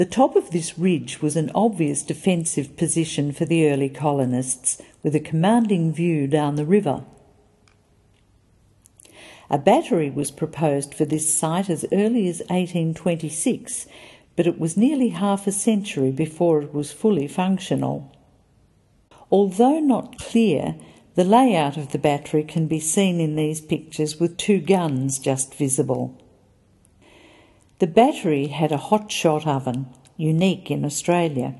The top of this ridge was an obvious defensive position for the early colonists, with a commanding view down the river. A battery was proposed for this site as early as 1826, but it was nearly half a century before it was fully functional. Although not clear, the layout of the battery can be seen in these pictures with two guns just visible. The battery had a hot shot oven, unique in Australia,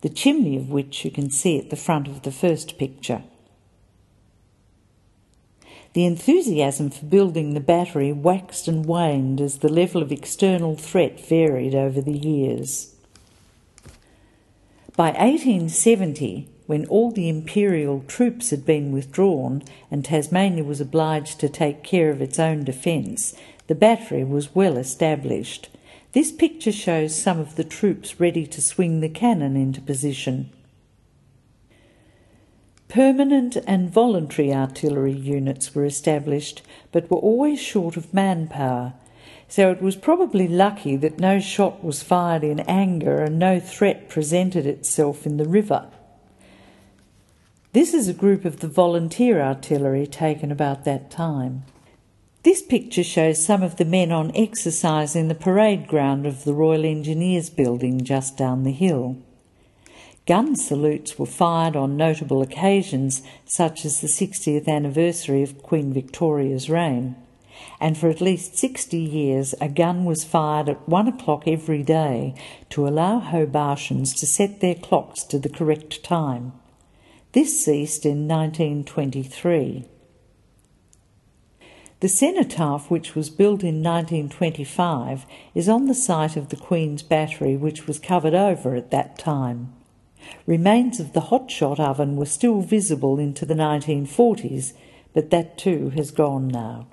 the chimney of which you can see at the front of the first picture. The enthusiasm for building the battery waxed and waned as the level of external threat varied over the years. By 1870, when all the imperial troops had been withdrawn and Tasmania was obliged to take care of its own defence, the battery was well established. This picture shows some of the troops ready to swing the cannon into position. Permanent and voluntary artillery units were established, but were always short of manpower, so it was probably lucky that no shot was fired in anger and no threat presented itself in the river. This is a group of the volunteer artillery taken about that time. This picture shows some of the men on exercise in the parade ground of the Royal Engineers building just down the hill. Gun salutes were fired on notable occasions, such as the 60th anniversary of Queen Victoria's reign. And for at least 60 years, a gun was fired at one o'clock every day to allow Hobartians to set their clocks to the correct time. This ceased in 1923. The cenotaph, which was built in 1925, is on the site of the Queen's Battery, which was covered over at that time. Remains of the hotshot oven were still visible into the 1940s, but that too has gone now.